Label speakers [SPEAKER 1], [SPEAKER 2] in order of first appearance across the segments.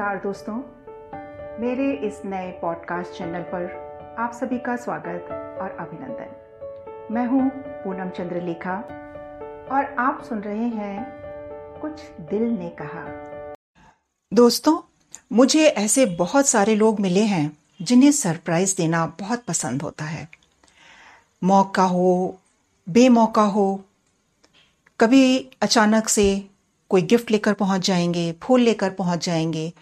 [SPEAKER 1] नमस्कार दोस्तों, मेरे इस नए पॉडकास्ट चैनल पर आप सभी का स्वागत और अभिनंदन। मैं हूँ पूनम चंद्रलेखा और आप सुन रहे हैं कुछ दिल ने कहा। दोस्तों, मुझे ऐसे बहुत सारे लोग मिले हैं जिन्हें सरप्राइज़ देना बहुत पसंद होता है। मौका हो, बेमौका हो, कभी अचानक से कोई गिफ्ट लेकर पहुँच जाएँगे, फूल लेकर पहुँच जाएँगे।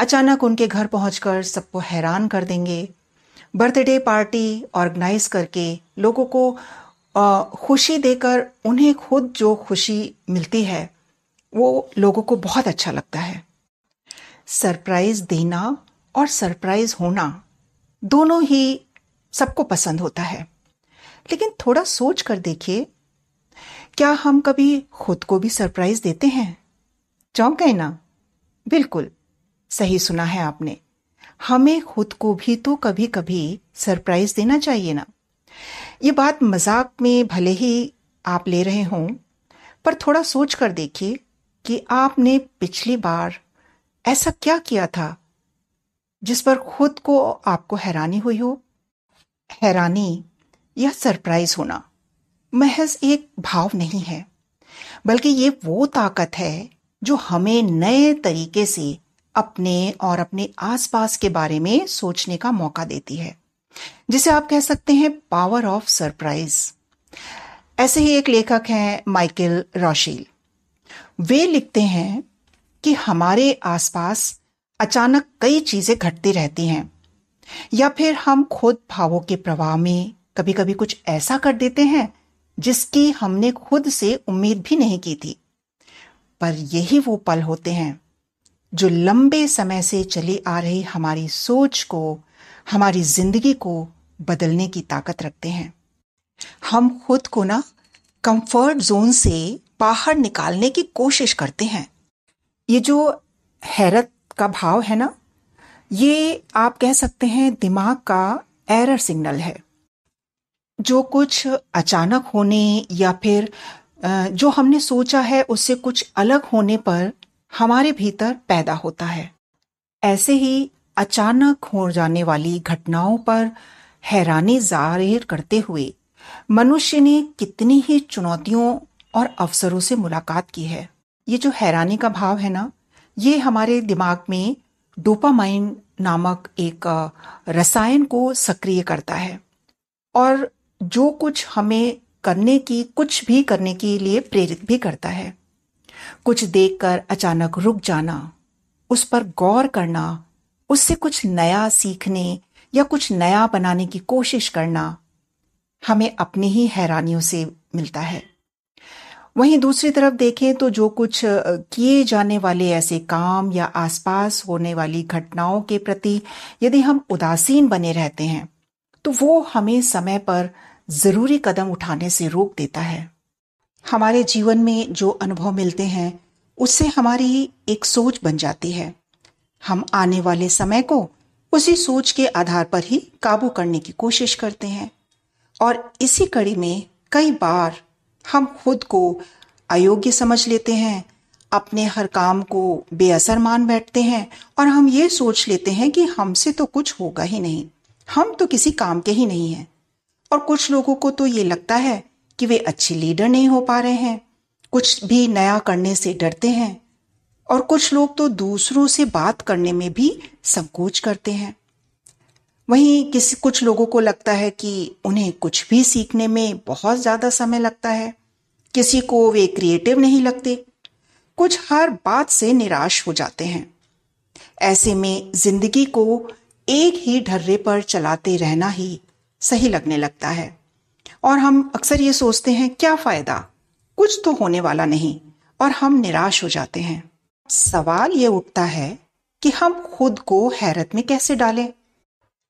[SPEAKER 1] अचानक उनके घर पहुंचकर सबको हैरान कर देंगे। बर्थडे पार्टी ऑर्गेनाइज करके लोगों को खुशी देकर उन्हें खुद जो खुशी मिलती है, वो लोगों को बहुत अच्छा लगता है। सरप्राइज़ देना और सरप्राइज़ होना दोनों ही सबको पसंद होता है। लेकिन थोड़ा सोच कर देखिए क्या हम कभी खुद को भी सरप्राइज़ देते हैं? चौंक गए ना? बिल्कुल। सही सुना है आपने। हमें खुद को भी तो कभी कभी सरप्राइज़ देना चाहिए ना। ये बात मज़ाक में भले ही आप ले रहे हों, पर थोड़ा सोच कर देखिए कि आपने पिछली बार ऐसा क्या किया था जिस पर खुद को आपको हैरानी हुई हो? हैरानी या सरप्राइज़ होना? महज एक भाव नहीं है, बल्कि ये वो ताकत है जो हमें नए तरीके से अपने और अपने आसपास के बारे में सोचने का मौका देती है। जिसे आप कह सकते हैं पावर ऑफ़ सरप्राइज़ ऐसे ही एक लेखक हैं माइकल रोशील। वे लिखते हैं कि हमारे आसपास अचानक कई चीज़ें घटती रहती हैं, या फिर हम खुद भावों के प्रवाह में कभी कभी कुछ ऐसा कर देते हैं जिसकी हमने खुद से उम्मीद भी नहीं की थी। पर यही वो पल होते हैं, जो लंबे समय से चली आ रही हमारी सोच को, हमारी ज़िंदगी को बदलने की ताकत रखते हैं। हम खुद को ना कंफर्ट जोन से बाहर निकालने की कोशिश करते हैं। ये जो हैरत का भाव है ना, ये आप कह सकते हैं दिमाग का एरर सिग्नल है। जो कुछ अचानक होने या फिर जो हमने सोचा है उससे कुछ अलग होने पर हमारे भीतर पैदा होता है। ऐसे ही अचानक हो जाने वाली घटनाओं पर हैरानी ज़ाहिर करते हुए मनुष्य ने कितनी ही चुनौतियों और अवसरों से मुलाकात की है। ये जो हैरानी का भाव है ना, ये हमारे दिमाग में डोपामाइन नामक एक रसायन को सक्रिय करता है। और जो कुछ हमें करने की, कुछ भी करने के लिए प्रेरित भी करता है। कुछ देखकर अचानक रुक जाना, उस पर गौर करना, उससे कुछ नया सीखने या कुछ नया बनाने की कोशिश करना हमें अपनी ही हैरानियों से मिलता है। वहीं दूसरी तरफ़ देखें तो जो कुछ किए जाने वाले ऐसे काम या आसपास होने वाली घटनाओं के प्रति यदि हम उदासीन बने रहते हैं तो वो हमें समय पर ज़रूरी कदम उठाने से रोक देता है। हमारे जीवन में जो अनुभव मिलते हैं, उससे हमारी एक सोच बन जाती है। हम आने वाले समय को उसी सोच के आधार पर ही काबू करने की कोशिश करते हैं। और इसी कड़ी में कई बार हम खुद को अयोग्य समझ लेते हैं, अपने हर काम को बेअसर मान बैठते हैं और हम ये सोच लेते हैं कि हमसे तो कुछ होगा ही नहीं। हम तो किसी काम के ही नहीं हैं। और कुछ लोगों को तो ये लगता है कि वे अच्छे लीडर नहीं हो पा रहे हैं। कुछ भी नया करने से डरते हैं और कुछ लोग तो दूसरों से बात करने में भी संकोच करते हैं। वहीं किसी, कुछ लोगों को लगता है कि उन्हें कुछ भी सीखने में बहुत ज़्यादा समय लगता है। किसी को वे क्रिएटिव नहीं लगते। कुछ हर बात से निराश हो जाते हैं। ऐसे में ज़िंदगी को एक ही ढर्रे पर चलाते रहना ही सही लगने लगता है। और हम अक्सर ये सोचते हैं, क्या फ़ायदा? कुछ तो होने वाला नहीं, और हम निराश हो जाते हैं। सवाल ये उठता है कि हम खुद को हैरत में कैसे डालें?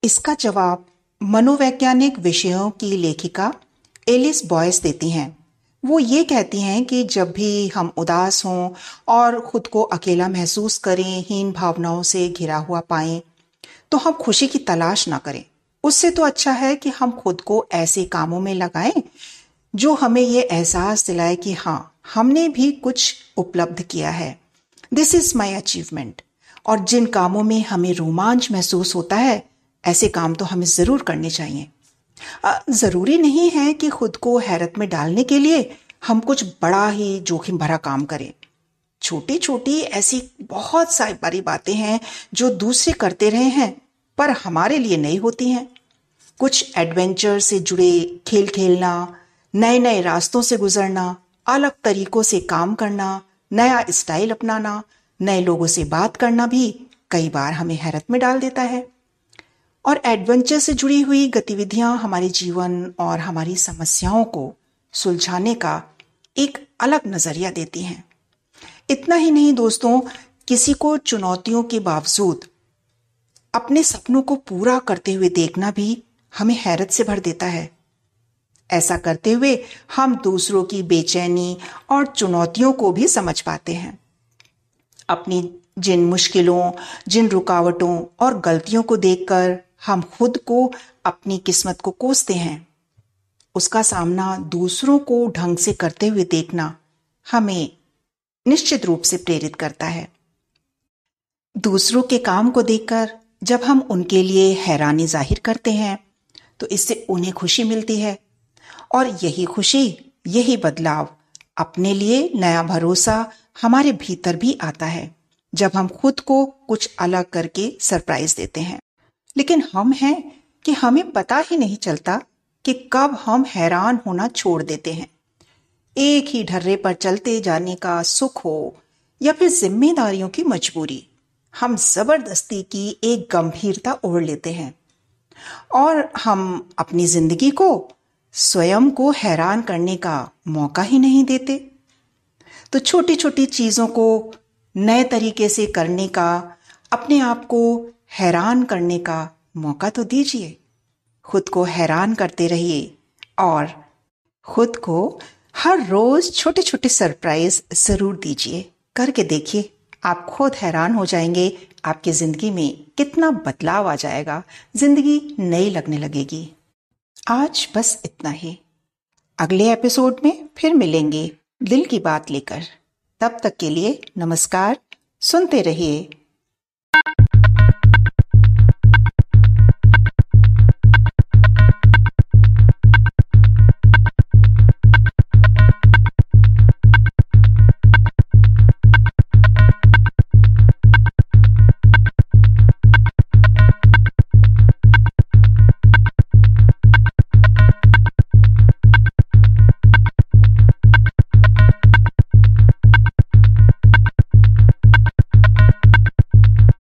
[SPEAKER 1] इसका जवाब मनोवैज्ञानिक विषयों की लेखिका एलिस बॉयस देती हैं। वो ये कहती हैं कि जब भी हम उदास हों और खुद को अकेला महसूस करें, हीन भावनाओं से घिरा हुआ पाएँ तो हम खुशी की तलाश ना करें। उससे तो अच्छा है कि हम खुद को ऐसे कामों में लगाएँ जो हमें ये एहसास दिलाए कि हाँ हमने भी कुछ उपलब्ध किया है। दिस इज़ माई अचीवमेंट और जिन कामों में हमें रोमांच महसूस होता है, ऐसे काम तो हमें ज़रूर करने चाहिए। ज़रूरी नहीं है कि खुद को हैरत में डालने के लिए हम कुछ बड़ा ही जोखिम भरा काम करें। छोटी छोटी ऐसी बहुत सारी बातें हैं जो दूसरे करते रहे हैं, पर हमारे लिए नहीं होती हैं। कुछ एडवेंचर से जुड़े खेल खेलना नए नए रास्तों से गुजरना, अलग तरीकों से काम करना, नया स्टाइल अपनाना, नए लोगों से बात करना भी कई बार हमें हैरत में डाल देता है। और एडवेंचर से जुड़ी हुई गतिविधियाँ हमारे जीवन और हमारी समस्याओं को सुलझाने का एक अलग नज़रिया देती हैं। इतना ही नहीं दोस्तों, किसी को चुनौतियों के बावजूद अपने सपनों को पूरा करते हुए देखना भी हमें हैरत से भर देता है। ऐसा करते हुए हम दूसरों की बेचैनी और चुनौतियों को भी समझ पाते हैं। अपनी जिन मुश्किलों, जिन रुकावटों और गलतियों को देखकर हम खुद को अपनी किस्मत को कोसते हैं। उसका सामना दूसरों को ढंग से करते हुए देखना हमें निश्चित रूप से प्रेरित करता है। दूसरों के काम को देखकर जब हम उनके लिए हैरानी ज़ाहिर करते हैं तो इससे उन्हें खुशी मिलती है। और यही खुशी, यही बदलाव अपने लिए नया भरोसा हमारे भीतर भी आता है, जब हम खुद को कुछ अलग करके सरप्राइज़ देते हैं। लेकिन हम हैं कि हमें पता ही नहीं चलता कि कब हम हैरान होना छोड़ देते हैं। एक ही ढर्रे पर चलते जाने का सुख हो या फिर जिम्मेदारियों की मजबूरी, हम ज़बरदस्ती की एक गंभीरता ओढ़ लेते हैं। और हम अपनी ज़िंदगी को स्वयं को हैरान करने का मौका ही नहीं देते। तो छोटी छोटी चीज़ों को नए तरीके से करने का, अपने आप को हैरान करने का मौका तो दीजिए। खुद को हैरान करते रहिए और खुद को हर रोज छोटे छोटे सरप्राइज़ ज़रूर दीजिए। करके देखिए। आप खुद हैरान हो जाएँगे, आपकी ज़िंदगी में कितना बदलाव आ जाएगा, ज़िंदगी नई लगने लगेगी। आज बस इतना ही। अगले एपिसोड में फिर मिलेंगे। दिल की बात लेकर। तब तक के लिए नमस्कार, सुनते रहिए